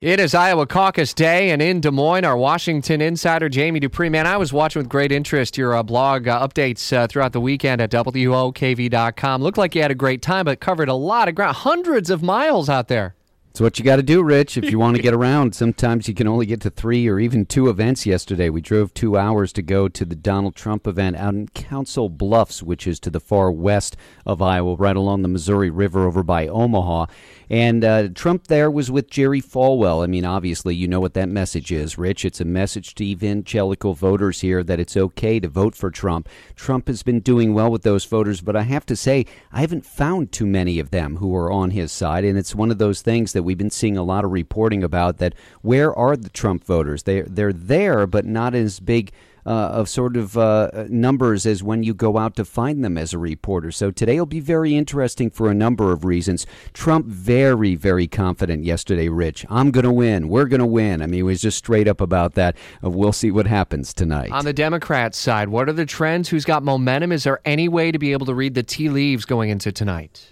It is Iowa Caucus Day, and in Des Moines, our Washington insider Jamie Dupree. Man, I was watching with great interest your uh, blog uh, updates uh, throughout the weekend at WOKV.com. Looked like you had a great time, but covered a lot of ground, hundreds of miles out there. It's what you got to do, Rich, if you want to get around. Sometimes you can only get to three or even two events yesterday. We drove two hours to go to the Donald Trump event out in Council Bluffs, which is to the far west of Iowa, right along the Missouri River over by Omaha. And uh, Trump there was with Jerry Falwell. I mean, obviously, you know what that message is, Rich. It's a message to evangelical voters here that it's okay to vote for Trump. Trump has been doing well with those voters, but I have to say, I haven't found too many of them who are on his side. And it's one of those things that that we've been seeing a lot of reporting about that where are the Trump voters? They they're there, but not as big. Uh, of sort of uh, numbers as when you go out to find them as a reporter. So today will be very interesting for a number of reasons. Trump very, very confident yesterday, Rich. I'm going to win. We're going to win. I mean, he was just straight up about that. Uh, we'll see what happens tonight. On the Democrat side, what are the trends? Who's got momentum? Is there any way to be able to read the tea leaves going into tonight?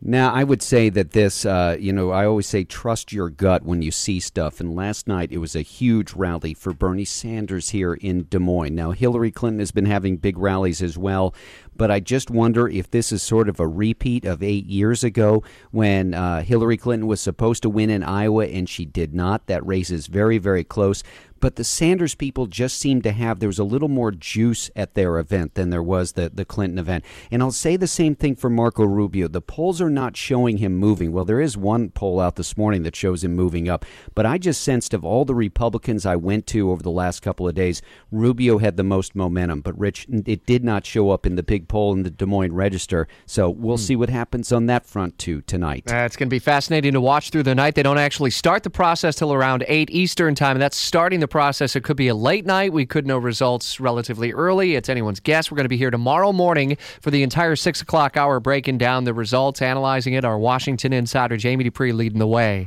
Now, I would say that this, uh, you know, I always say trust your gut when you see stuff. And last night it was a huge rally for Bernie Sanders here in Des Moines. Now, Hillary Clinton has been having big rallies as well, but I just wonder if this is sort of a repeat of eight years ago when uh, Hillary Clinton was supposed to win in Iowa and she did not. That race is very, very close. But the Sanders people just seem to have there was a little more juice at their event than there was the, the Clinton event. And I'll say the same thing for Marco Rubio. The polls are not showing him moving. Well, there is one poll out this morning that shows him moving up. But I just sensed of all the Republicans I went to over the last couple of days, Rubio had the most momentum. But Rich, it did not show up in the big poll in the Des Moines Register. So we'll hmm. see what happens on that front too tonight. Uh, it's going to be fascinating to watch through the night. They don't actually start the process till around 8 Eastern time, and that's starting the process. It could be a late night. We could know results relatively early. It's anyone's guess. We're going to be here tomorrow morning for the entire 6 o'clock hour breaking down the results, analyzing it. Our Washington insider, Jamie Dupree, leading the way.